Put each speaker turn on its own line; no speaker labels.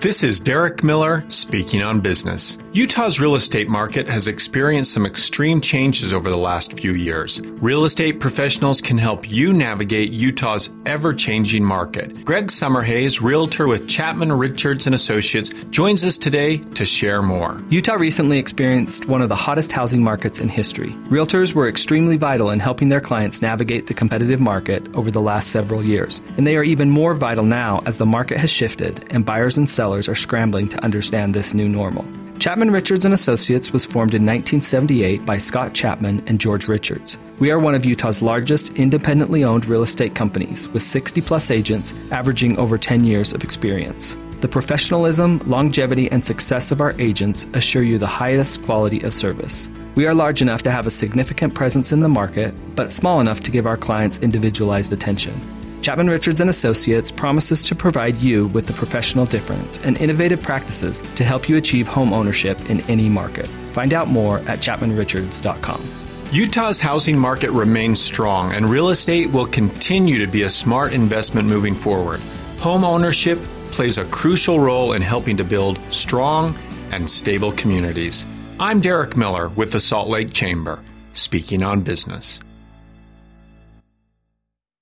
This is Derek Miller speaking on business. Utah's real estate market has experienced some extreme changes over the last few years. Real estate professionals can help you navigate Utah's ever-changing market. Greg Summerhays, realtor with Chapman Richards and Associates, joins us today to share more.
Utah recently experienced one of the hottest housing markets in history. Realtors were extremely vital in helping their clients navigate the competitive market over the last several years, and they are even more vital now as the market has shifted and buyers and sellers sellers are scrambling to understand this new normal. Chapman Richards and Associates was formed in 1978 by Scott Chapman and George Richards. We are one of Utah's largest independently owned real estate companies with 60 plus agents averaging over 10 years of experience. The professionalism, longevity, and success of our agents assure you the highest quality of service. We are large enough to have a significant presence in the market, but small enough to give our clients individualized attention. Chapman Richards and Associates promises to provide you with the professional difference and innovative practices to help you achieve home ownership in any market. Find out more at chapmanrichards.com.
Utah's housing market remains strong and real estate will continue to be a smart investment moving forward. Home ownership plays a crucial role in helping to build strong and stable communities. I'm Derek Miller with the Salt Lake Chamber, speaking on business.